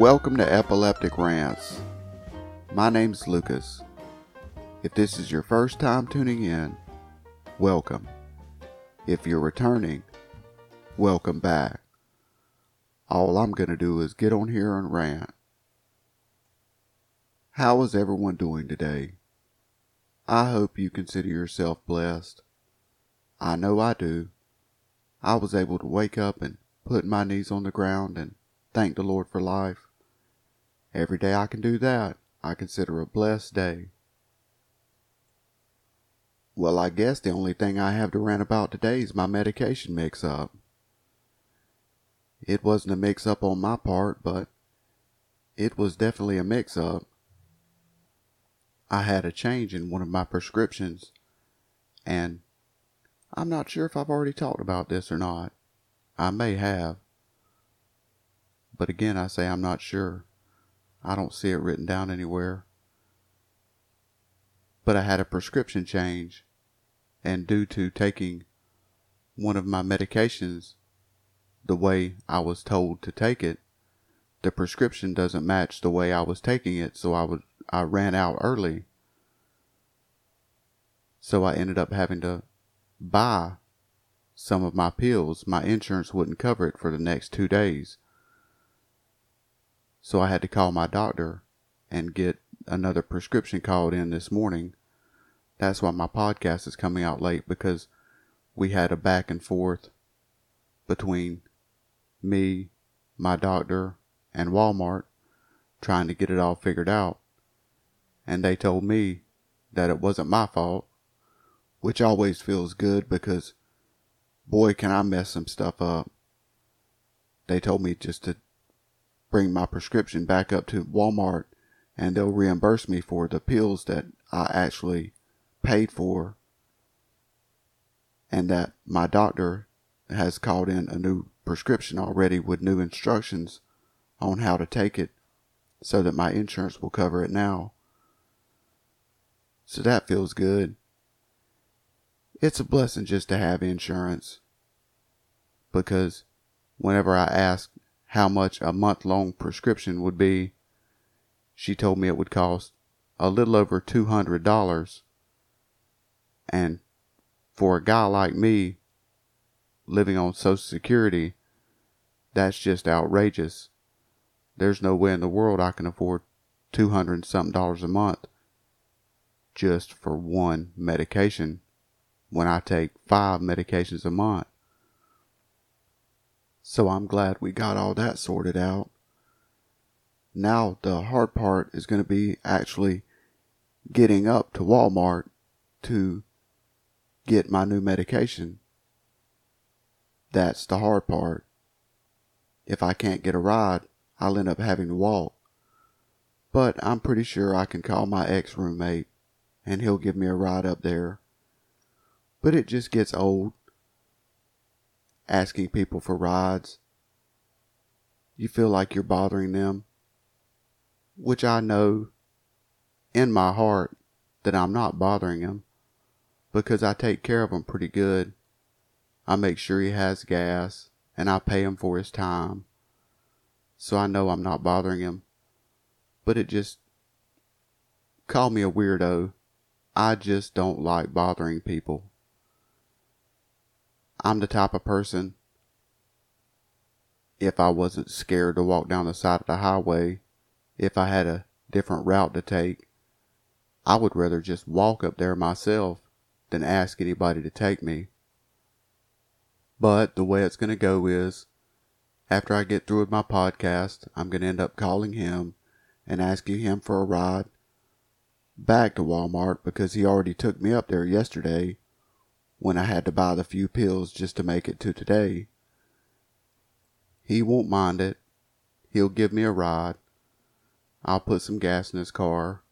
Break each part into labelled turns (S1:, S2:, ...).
S1: Welcome to Epileptic Rants. My name's Lucas. If this is your first time tuning in, welcome. If you're returning, welcome back. All I'm going to do is get on here and rant. How is everyone doing today? I hope you consider yourself blessed. I know I do. I was able to wake up and put my knees on the ground and thank the Lord for life. Every day I can do that, I consider a blessed day. Well, I guess the only thing I have to rant about today is my medication mix up. It wasn't a mix up on my part, but it was definitely a mix up. I had a change in one of my prescriptions, and I'm not sure if I've already talked about this or not. I may have. But again, I say I'm not sure. I don't see it written down anywhere. But I had a prescription change, and due to taking one of my medications the way I was told to take it, the prescription doesn't match the way I was taking it, so I was I ran out early. So I ended up having to buy some of my pills. My insurance wouldn't cover it for the next two days. So I had to call my doctor and get another prescription called in this morning. That's why my podcast is coming out late because we had a back and forth between me, my doctor, and Walmart trying to get it all figured out. And they told me that it wasn't my fault, which always feels good because boy, can I mess some stuff up. They told me just to bring my prescription back up to Walmart and they'll reimburse me for the pills that I actually paid for and that my doctor has called in a new prescription already with new instructions on how to take it so that my insurance will cover it now. So that feels good. It's a blessing just to have insurance because whenever I asked how much a month long prescription would be, she told me it would cost a little over $200. And for a guy like me living on Social Security, that's just outrageous. There's no way in the world I can afford 200 and something dollars a month just for one medication when I take five medications a month. So I'm glad we got all that sorted out. Now the hard part is going to be actually getting up to Walmart to get my new medication. That's the hard part. If I can't get a ride, I'll end up having to walk. But I'm pretty sure I can call my ex roommate and he'll give me a ride up there. But it just gets old asking people for rides. You feel like you're bothering them, which I know in my heart that I'm not bothering him because I take care of him pretty good. I make sure he has gas and I pay him for his time. So I know I'm not bothering him. But it just call me a weirdo. I just don't like bothering people. I'm the type of person, if I wasn't scared to walk down the side of the highway, if I had a different route to take, I would rather just walk up there myself than ask anybody to take me. But the way it's going to go is, after I get through with my podcast, I'm going to end up calling him and asking him for a ride back to Walmart because he already took me up there yesterday when I had to buy the few pills just to make it to today. He won't mind it. He'll give me a ride. I'll put some gas in his car.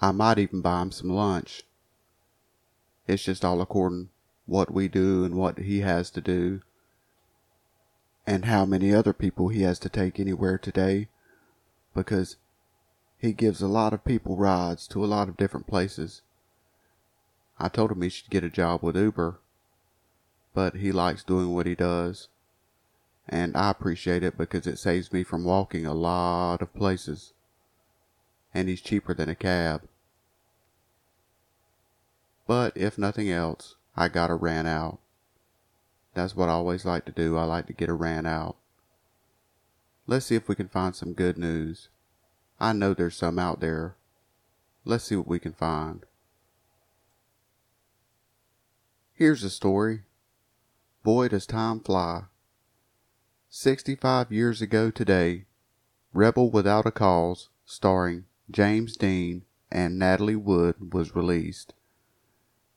S1: I might even buy him some lunch. It's just all according what we do and what he has to do and how many other people he has to take anywhere today because he gives a lot of people rides to a lot of different places. I told him he should get a job with Uber, but he likes doing what he does. and I appreciate it because it saves me from walking a lot of places. And he's cheaper than a cab. But if nothing else, I got a rant out. That's what I always like to do. I like to get a rant out. Let's see if we can find some good news. I know there's some out there. Let's see what we can find. Here's a story. Boy, does time fly. 65 years ago today, Rebel Without a Cause, starring James Dean and Natalie Wood, was released.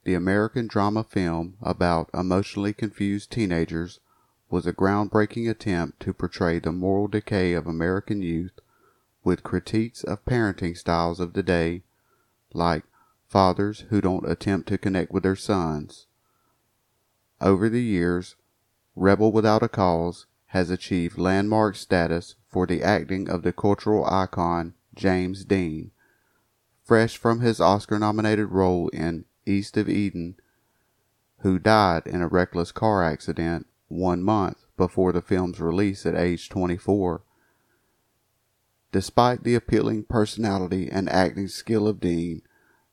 S1: The American drama film about emotionally confused teenagers was a groundbreaking attempt to portray the moral decay of American youth with critiques of parenting styles of the day, like fathers who don't attempt to connect with their sons. Over the years, Rebel Without a Cause has achieved landmark status for the acting of the cultural icon James Dean. Fresh from his Oscar nominated role in East of Eden, who died in a reckless car accident one month before the film's release at age 24. Despite the appealing personality and acting skill of Dean,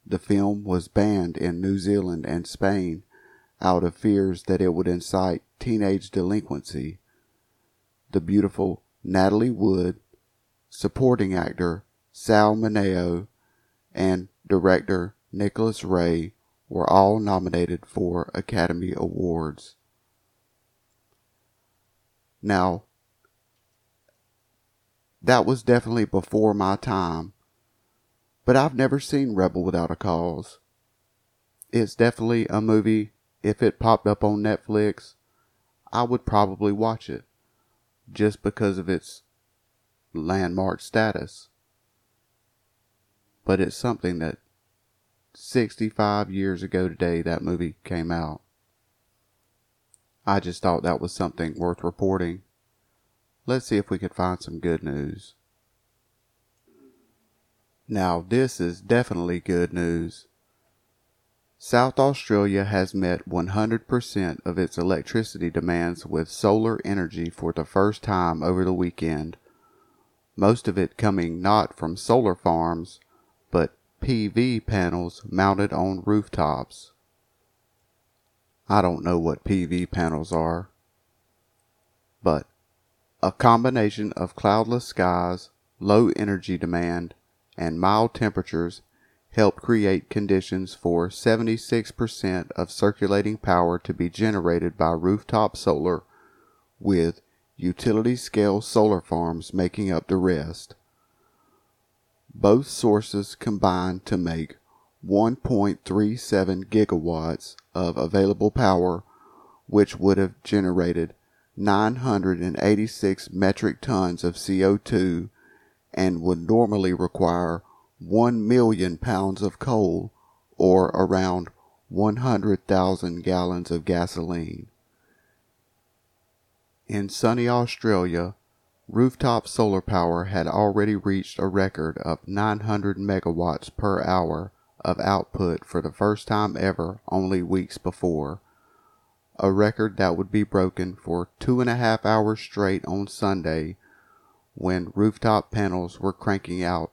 S1: the film was banned in New Zealand and Spain out of fears that it would incite teenage delinquency the beautiful Natalie Wood, supporting actor Sal Mineo, and director Nicholas Ray were all nominated for Academy Awards. Now, that was definitely before my time, but I've never seen Rebel Without a Cause. It's definitely a movie, if it popped up on Netflix, I would probably watch it just because of its landmark status. But it's something that 65 years ago today that movie came out. I just thought that was something worth reporting. Let's see if we could find some good news. Now, this is definitely good news. South Australia has met 100% of its electricity demands with solar energy for the first time over the weekend, most of it coming not from solar farms, but PV panels mounted on rooftops. I don't know what PV panels are, but a combination of cloudless skies, low energy demand, and mild temperatures helped create conditions for 76% of circulating power to be generated by rooftop solar, with utility scale solar farms making up the rest. Both sources combined to make 1.37 gigawatts of available power, which would have generated 986 metric tons of CO2 and would normally require 1 million pounds of coal or around 100,000 gallons of gasoline. In sunny Australia, rooftop solar power had already reached a record of 900 megawatts per hour of output for the first time ever only weeks before, a record that would be broken for two and a half hours straight on Sunday when rooftop panels were cranking out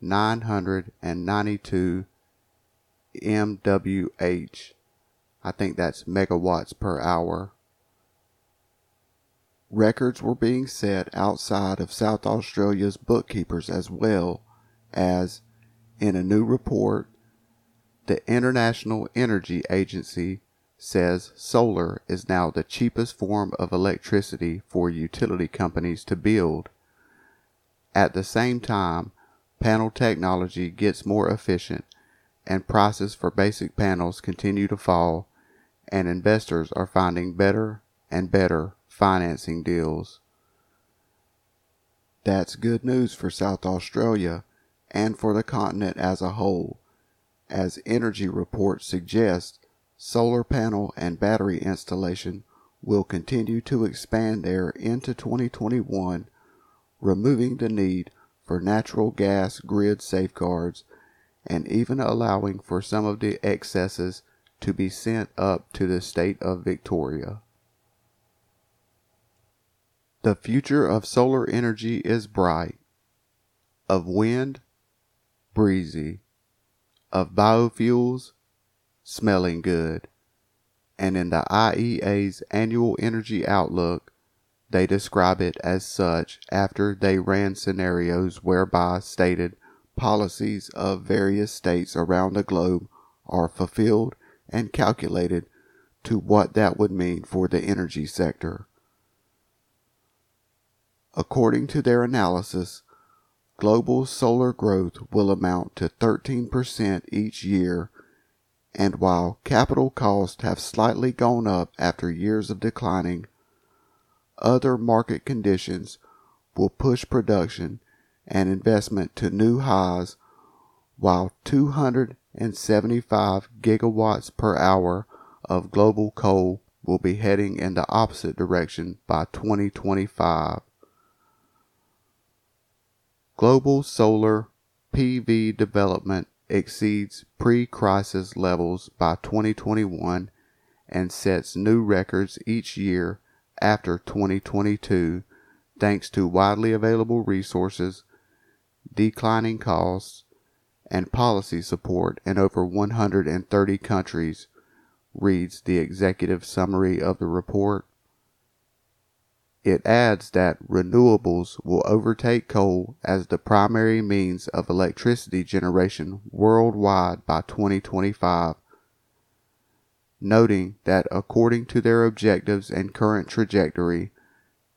S1: 992 MWH. I think that's megawatts per hour. Records were being set outside of South Australia's bookkeepers as well as, in a new report, the International Energy Agency says solar is now the cheapest form of electricity for utility companies to build. At the same time, panel technology gets more efficient and prices for basic panels continue to fall and investors are finding better and better financing deals. That's good news for South Australia and for the continent as a whole. As energy reports suggest, solar panel and battery installation will continue to expand there into 2021, removing the need for natural gas grid safeguards and even allowing for some of the excesses to be sent up to the state of Victoria. The future of solar energy is bright. Of wind, breezy. Of biofuels, smelling good. And in the IEA's annual energy outlook, they describe it as such after they ran scenarios whereby stated policies of various states around the globe are fulfilled and calculated to what that would mean for the energy sector. According to their analysis, global solar growth will amount to 13% each year, and while capital costs have slightly gone up after years of declining, other market conditions will push production and investment to new highs while 275 gigawatts per hour of global coal will be heading in the opposite direction by 2025. Global solar PV development exceeds pre crisis levels by 2021 and sets new records each year after 2022 thanks to widely available resources, declining costs, and policy support in over 130 countries, reads the executive summary of the report. It adds that renewables will overtake coal as the primary means of electricity generation worldwide by 2025, noting that according to their objectives and current trajectory,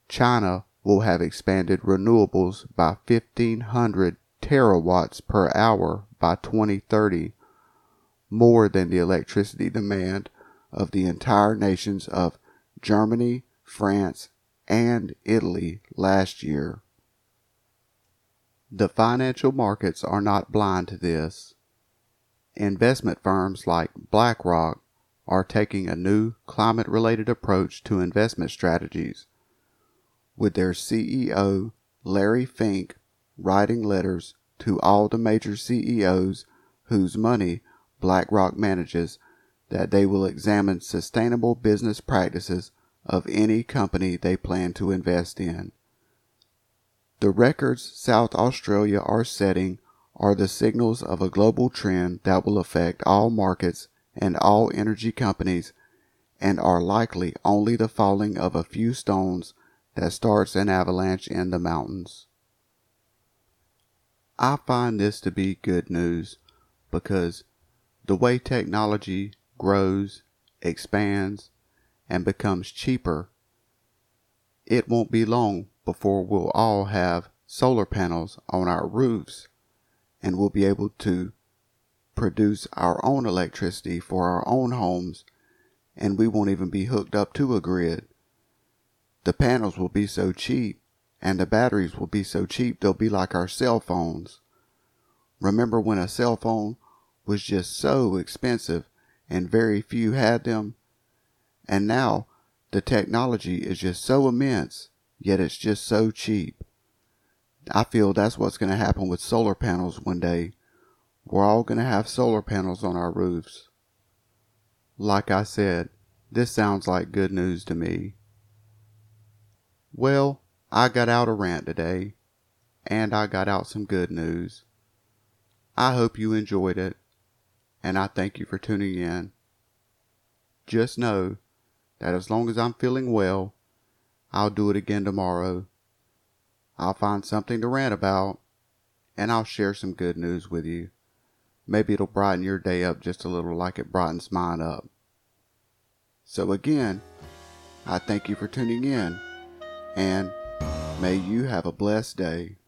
S1: China will have expanded renewables by 1500 terawatts per hour by 2030, more than the electricity demand of the entire nations of Germany, France, and Italy last year. The financial markets are not blind to this. Investment firms like BlackRock are taking a new climate related approach to investment strategies, with their CEO Larry Fink writing letters to all the major CEOs whose money BlackRock manages that they will examine sustainable business practices of any company they plan to invest in. The records South Australia are setting are the signals of a global trend that will affect all markets and all energy companies and are likely only the falling of a few stones that starts an avalanche in the mountains. I find this to be good news because the way technology grows, expands, and becomes cheaper, it won't be long before we'll all have solar panels on our roofs and we'll be able to produce our own electricity for our own homes and we won't even be hooked up to a grid. The panels will be so cheap and the batteries will be so cheap they'll be like our cell phones. Remember when a cell phone was just so expensive and very few had them? And now the technology is just so immense, yet it's just so cheap. I feel that's what's going to happen with solar panels one day. We're all going to have solar panels on our roofs. Like I said, this sounds like good news to me. Well, I got out a rant today, and I got out some good news. I hope you enjoyed it, and I thank you for tuning in. Just know that as long as I'm feeling well, I'll do it again tomorrow. I'll find something to rant about, and I'll share some good news with you. Maybe it'll brighten your day up just a little like it brightens mine up. So, again, I thank you for tuning in, and may you have a blessed day.